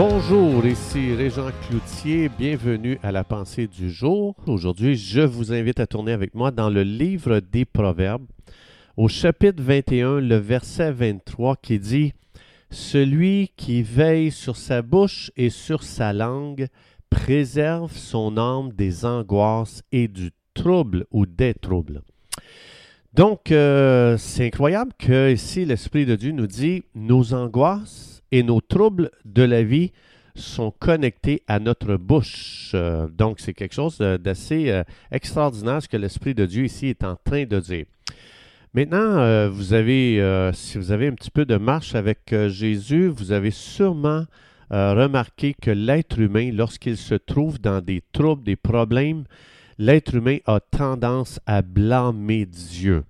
Bonjour, ici Régent Cloutier, bienvenue à la pensée du jour. Aujourd'hui, je vous invite à tourner avec moi dans le livre des Proverbes, au chapitre 21, le verset 23 qui dit Celui qui veille sur sa bouche et sur sa langue préserve son âme des angoisses et du trouble ou des troubles. Donc, euh, c'est incroyable que ici l'Esprit de Dieu nous dit nos angoisses et nos troubles de la vie sont connectés à notre bouche. Euh, donc, c'est quelque chose d'assez euh, extraordinaire ce que l'Esprit de Dieu ici est en train de dire. Maintenant, vous avez, si vous avez un petit peu de marche avec Jésus, vous avez sûrement remarqué que l'être humain, lorsqu'il se trouve dans des troubles, des problèmes, l'être humain a tendance à blâmer Dieu.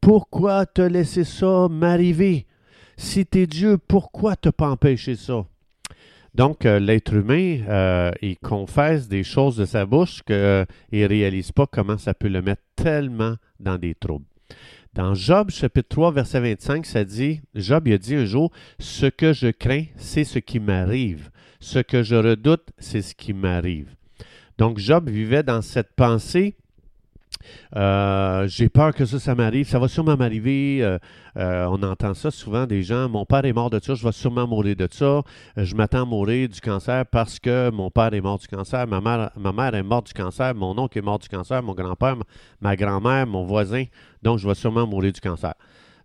Pourquoi te laisser ça m'arriver? Si tu es Dieu, pourquoi te pas empêché ça? Donc, euh, l'être humain, euh, il confesse des choses de sa bouche qu'il euh, ne réalise pas comment ça peut le mettre tellement dans des troubles. Dans Job chapitre 3, verset 25, ça dit, Job a dit un jour, Ce que je crains, c'est ce qui m'arrive. Ce que je redoute, c'est ce qui m'arrive. Donc, Job vivait dans cette pensée. Euh, j'ai peur que ça, ça m'arrive. Ça va sûrement m'arriver. Euh, euh, on entend ça souvent des gens. Mon père est mort de ça, je vais sûrement mourir de ça. je m'attends à mourir du cancer parce que mon père est mort du cancer. Ma mère, ma mère est morte du cancer. Mon oncle est mort du cancer. Mon grand-père, ma grand-mère, mon voisin. Donc, je vais sûrement mourir du cancer.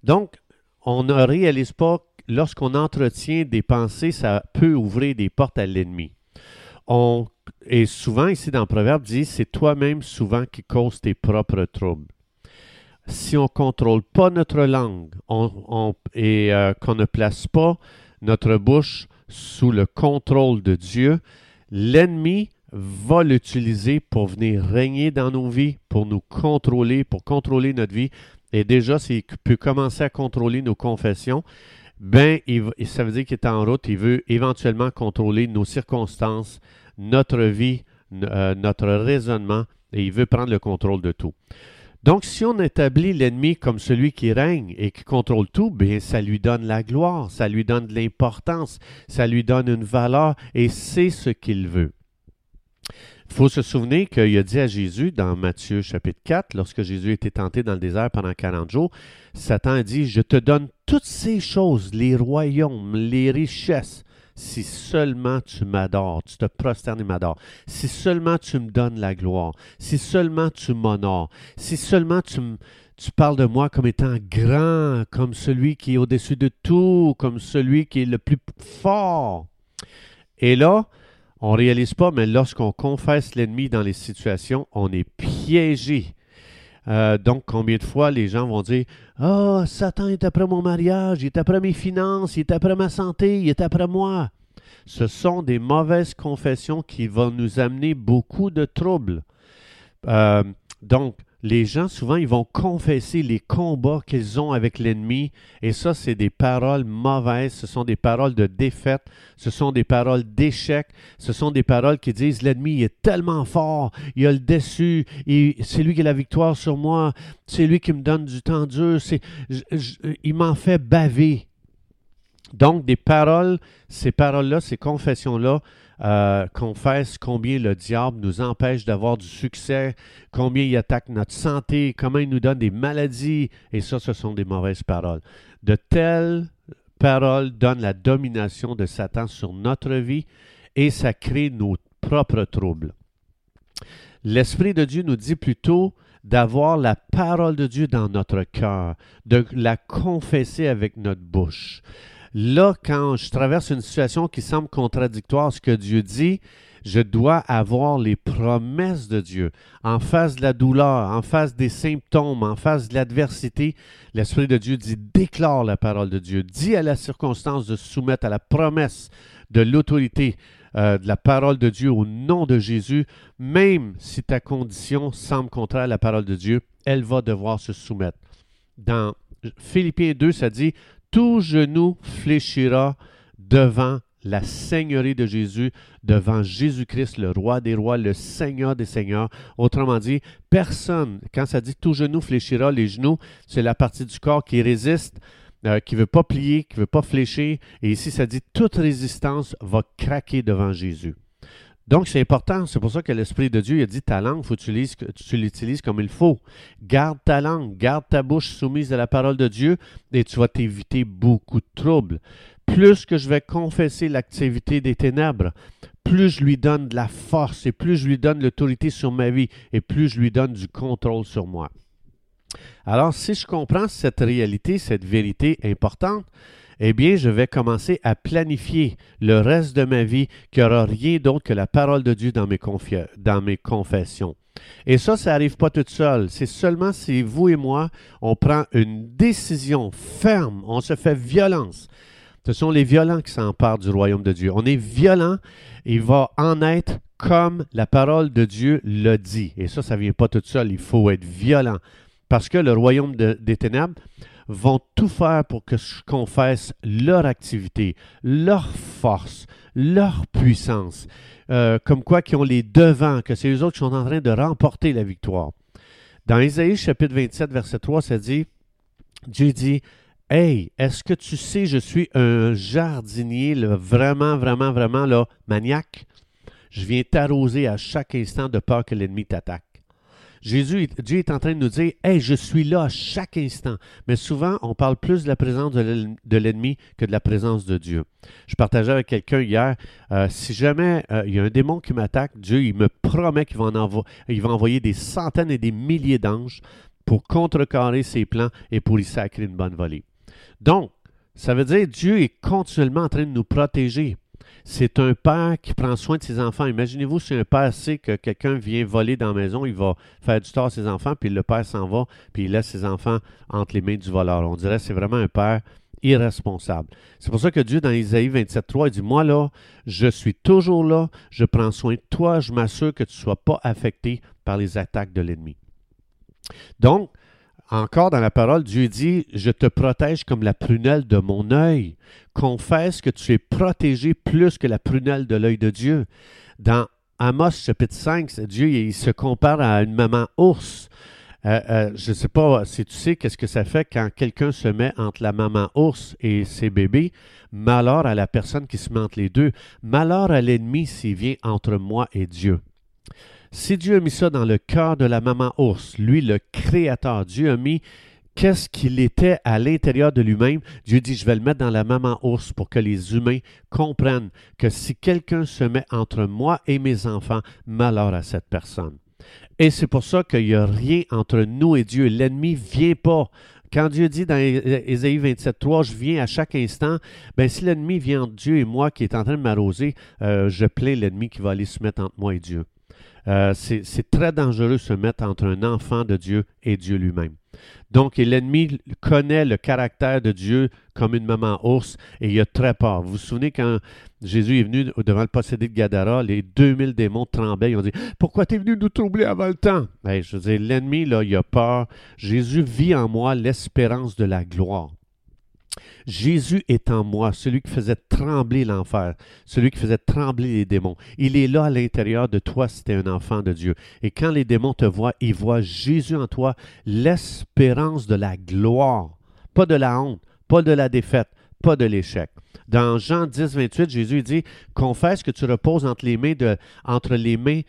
Donc, on ne réalise pas, lorsqu'on entretient des pensées, ça peut ouvrir des portes à l'ennemi. On et souvent, ici dans le proverbe, dit c'est toi-même souvent qui cause tes propres troubles. Si on ne contrôle pas notre langue et euh, qu'on ne place pas notre bouche sous le contrôle de Dieu, l'ennemi va l'utiliser pour venir régner dans nos vies, pour nous contrôler, pour contrôler notre vie. Et déjà, s'il peut commencer à contrôler nos confessions, ben, ça veut dire qu'il est en route. Il veut éventuellement contrôler nos circonstances, notre vie, euh, notre raisonnement, et il veut prendre le contrôle de tout. Donc, si on établit l'ennemi comme celui qui règne et qui contrôle tout, bien, ça lui donne la gloire, ça lui donne de l'importance, ça lui donne une valeur, et c'est ce qu'il veut. Il faut se souvenir qu'il a dit à Jésus dans Matthieu chapitre 4, lorsque Jésus était tenté dans le désert pendant 40 jours, Satan a dit, je te donne toutes ces choses, les royaumes, les richesses, si seulement tu m'adores, tu te prosternes et m'adores, si seulement tu me donnes la gloire, si seulement tu m'honores, si seulement tu, tu parles de moi comme étant grand, comme celui qui est au-dessus de tout, comme celui qui est le plus fort. Et là, on ne réalise pas, mais lorsqu'on confesse l'ennemi dans les situations, on est piégé. Euh, donc, combien de fois les gens vont dire Ah, oh, Satan est après mon mariage, il est après mes finances, il est après ma santé, il est après moi. Ce sont des mauvaises confessions qui vont nous amener beaucoup de troubles. Euh, donc, les gens, souvent, ils vont confesser les combats qu'ils ont avec l'ennemi. Et ça, c'est des paroles mauvaises. Ce sont des paroles de défaite. Ce sont des paroles d'échec. Ce sont des paroles qui disent l'ennemi est tellement fort. Il a le dessus. C'est lui qui a la victoire sur moi. C'est lui qui me donne du temps dur. il m'en fait baver. Donc, des paroles, ces paroles-là, ces confessions-là, euh, confesse combien le diable nous empêche d'avoir du succès, combien il attaque notre santé, comment il nous donne des maladies. Et ça, ce sont des mauvaises paroles. De telles paroles donnent la domination de Satan sur notre vie et ça crée nos propres troubles. L'Esprit de Dieu nous dit plutôt d'avoir la parole de Dieu dans notre cœur, de la confesser avec notre bouche. Là, quand je traverse une situation qui semble contradictoire à ce que Dieu dit, je dois avoir les promesses de Dieu. En face de la douleur, en face des symptômes, en face de l'adversité, l'Esprit de Dieu dit déclare la parole de Dieu, dit à la circonstance de se soumettre à la promesse de l'autorité euh, de la parole de Dieu au nom de Jésus, même si ta condition semble contraire à la parole de Dieu, elle va devoir se soumettre. Dans Philippiens 2, ça dit tout genou fléchira devant la Seigneurie de Jésus, devant Jésus-Christ, le roi des rois, le Seigneur des seigneurs. Autrement dit, personne, quand ça dit tout genou fléchira, les genoux, c'est la partie du corps qui résiste euh, qui ne veut pas plier, qui ne veut pas fléchir. Et ici, ça dit toute résistance va craquer devant Jésus. Donc, c'est important. C'est pour ça que l'Esprit de Dieu a dit ta langue, faut que tu l'utilises comme il faut. Garde ta langue, garde ta bouche soumise à la parole de Dieu et tu vas t'éviter beaucoup de troubles. Plus que je vais confesser l'activité des ténèbres, plus je lui donne de la force et plus je lui donne l'autorité sur ma vie et plus je lui donne du contrôle sur moi. Alors, si je comprends cette réalité, cette vérité importante, eh bien, je vais commencer à planifier le reste de ma vie qui n'aura rien d'autre que la parole de Dieu dans mes, dans mes confessions. Et ça, ça n'arrive pas tout seul. C'est seulement si vous et moi, on prend une décision ferme, on se fait violence. Ce sont les violents qui s'emparent du royaume de Dieu. On est violent, il va en être comme la parole de Dieu le dit. Et ça, ça ne vient pas tout seul. Il faut être violent. Parce que le royaume des ténèbres vont tout faire pour que je confesse leur activité, leur force, leur puissance, euh, comme quoi qui ont les devants, que c'est eux autres qui sont en train de remporter la victoire. Dans Isaïe chapitre 27, verset 3, ça dit, Dieu dit, Hey, est-ce que tu sais, je suis un jardinier vraiment, vraiment, vraiment là, maniaque? Je viens t'arroser à chaque instant de peur que l'ennemi t'attaque. Jésus, Dieu est en train de nous dire, Hey, je suis là à chaque instant. Mais souvent, on parle plus de la présence de l'ennemi que de la présence de Dieu. Je partageais avec quelqu'un hier, euh, si jamais euh, il y a un démon qui m'attaque, Dieu, il me promet qu'il va, envoyer des centaines et des milliers d'anges pour contrecarrer ses plans et pour y sacrer une bonne volée. Donc, ça veut dire que Dieu est continuellement en train de nous protéger. C'est un père qui prend soin de ses enfants. Imaginez-vous si un père sait que quelqu'un vient voler dans la maison, il va faire du tort à ses enfants, puis le père s'en va, puis il laisse ses enfants entre les mains du voleur. On dirait que c'est vraiment un père irresponsable. C'est pour ça que Dieu, dans Isaïe 27.3, il dit, moi là, je suis toujours là, je prends soin de toi, je m'assure que tu ne sois pas affecté par les attaques de l'ennemi. Donc, encore dans la parole, Dieu dit, je te protège comme la prunelle de mon œil. Confesse que tu es protégé plus que la prunelle de l'œil de Dieu. Dans Amos chapitre 5, Dieu se compare à une maman ours. Euh, euh, je ne sais pas si tu sais qu'est-ce que ça fait quand quelqu'un se met entre la maman ours et ses bébés. Malheur à la personne qui se met entre les deux. Malheur à l'ennemi s'il vient entre moi et Dieu. Si Dieu a mis ça dans le cœur de la maman ours, lui le créateur, Dieu a mis qu'est-ce qu'il était à l'intérieur de lui-même. Dieu dit, je vais le mettre dans la maman ours pour que les humains comprennent que si quelqu'un se met entre moi et mes enfants, malheur à cette personne. Et c'est pour ça qu'il n'y a rien entre nous et Dieu. L'ennemi ne vient pas. Quand Dieu dit dans Ésaïe 27.3, je viens à chaque instant, ben si l'ennemi vient entre Dieu et moi qui est en train de m'arroser, euh, je plains l'ennemi qui va aller se mettre entre moi et Dieu. Euh, c'est très dangereux de se mettre entre un enfant de Dieu et Dieu lui-même. Donc, l'ennemi connaît le caractère de Dieu comme une maman ours et il a très peur. Vous vous souvenez quand Jésus est venu devant le possédé de Gadara, les 2000 démons tremblaient. Ils ont dit Pourquoi tu es venu nous troubler avant le temps Je veux dire, l'ennemi, il a peur. Jésus vit en moi l'espérance de la gloire. Jésus est en moi, celui qui faisait trembler l'enfer, celui qui faisait trembler les démons. Il est là à l'intérieur de toi si tu es un enfant de Dieu. Et quand les démons te voient, ils voient Jésus en toi, l'espérance de la gloire, pas de la honte, pas de la défaite, pas de l'échec. Dans Jean 10, 28, Jésus dit Confesse que tu reposes entre les mains, de, entre les, mains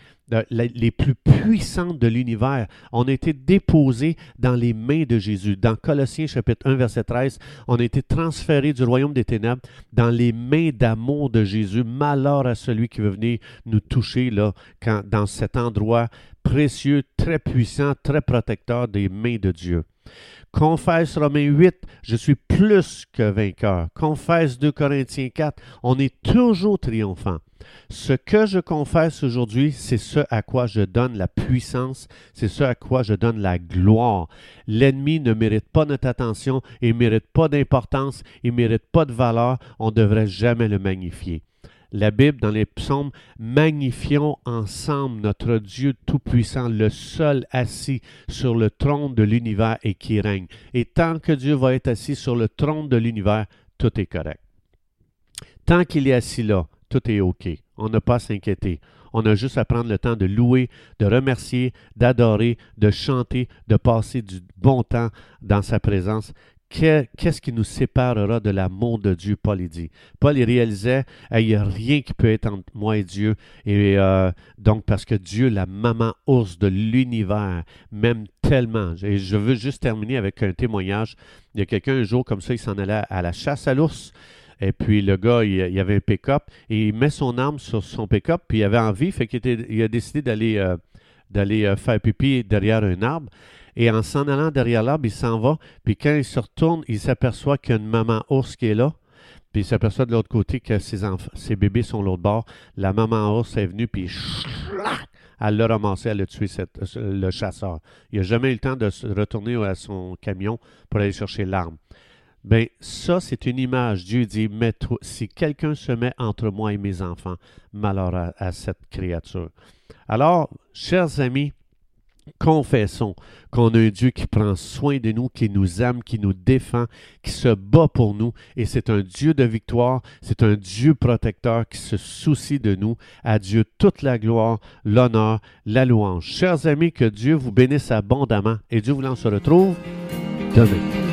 les plus puissantes de l'univers. On a été déposés dans les mains de Jésus. Dans Colossiens chapitre 1, verset 13, on a été transférés du royaume des ténèbres dans les mains d'amour de Jésus. Malheur à celui qui veut venir nous toucher là, quand, dans cet endroit précieux, très puissant, très protecteur des mains de Dieu. Confesse Romains 8, je suis plus que vainqueur. Confesse 2 Corinthiens 4, on est toujours triomphant. Ce que je confesse aujourd'hui, c'est ce à quoi je donne la puissance, c'est ce à quoi je donne la gloire. L'ennemi ne mérite pas notre attention, il ne mérite pas d'importance, il ne mérite pas de valeur, on ne devrait jamais le magnifier la Bible, dans les psaumes, magnifions ensemble notre Dieu Tout-Puissant, le seul assis sur le trône de l'univers et qui règne. Et tant que Dieu va être assis sur le trône de l'univers, tout est correct. Tant qu'il est assis là, tout est OK. On n'a pas à s'inquiéter. On a juste à prendre le temps de louer, de remercier, d'adorer, de chanter, de passer du bon temps dans sa présence qu'est-ce qui nous séparera de l'amour de Dieu, Paul dit. Paul réalisait, il n'y a rien qui peut être entre moi et Dieu. Et euh, donc, parce que Dieu, la maman ours de l'univers, m'aime tellement. Et je veux juste terminer avec un témoignage. Il y a quelqu'un un jour comme ça, il s'en allait à la chasse à l'ours. Et puis le gars, il, il avait un pick-up et il met son arme sur son pick-up, puis il avait envie, fait qu'il il a décidé d'aller euh, d'aller euh, faire pipi derrière un arbre. Et en s'en allant derrière l'arbre, il s'en va. Puis quand il se retourne, il s'aperçoit qu'il y a une maman ours qui est là. Puis il s'aperçoit de l'autre côté que ses, enfants, ses bébés sont l'autre bord. La maman ours est venue, puis elle l'a ramassé, elle a tué le chasseur. Il n'a jamais eu le temps de se retourner à son camion pour aller chercher l'arme. Bien, ça, c'est une image. Dieu dit, si quelqu'un se met entre moi et mes enfants, malheur à cette créature. Alors, chers amis, confessons qu'on a un Dieu qui prend soin de nous, qui nous aime, qui nous défend, qui se bat pour nous. Et c'est un Dieu de victoire, c'est un Dieu protecteur qui se soucie de nous. À Dieu toute la gloire, l'honneur, la louange. Chers amis, que Dieu vous bénisse abondamment et Dieu vous en se retrouve demain.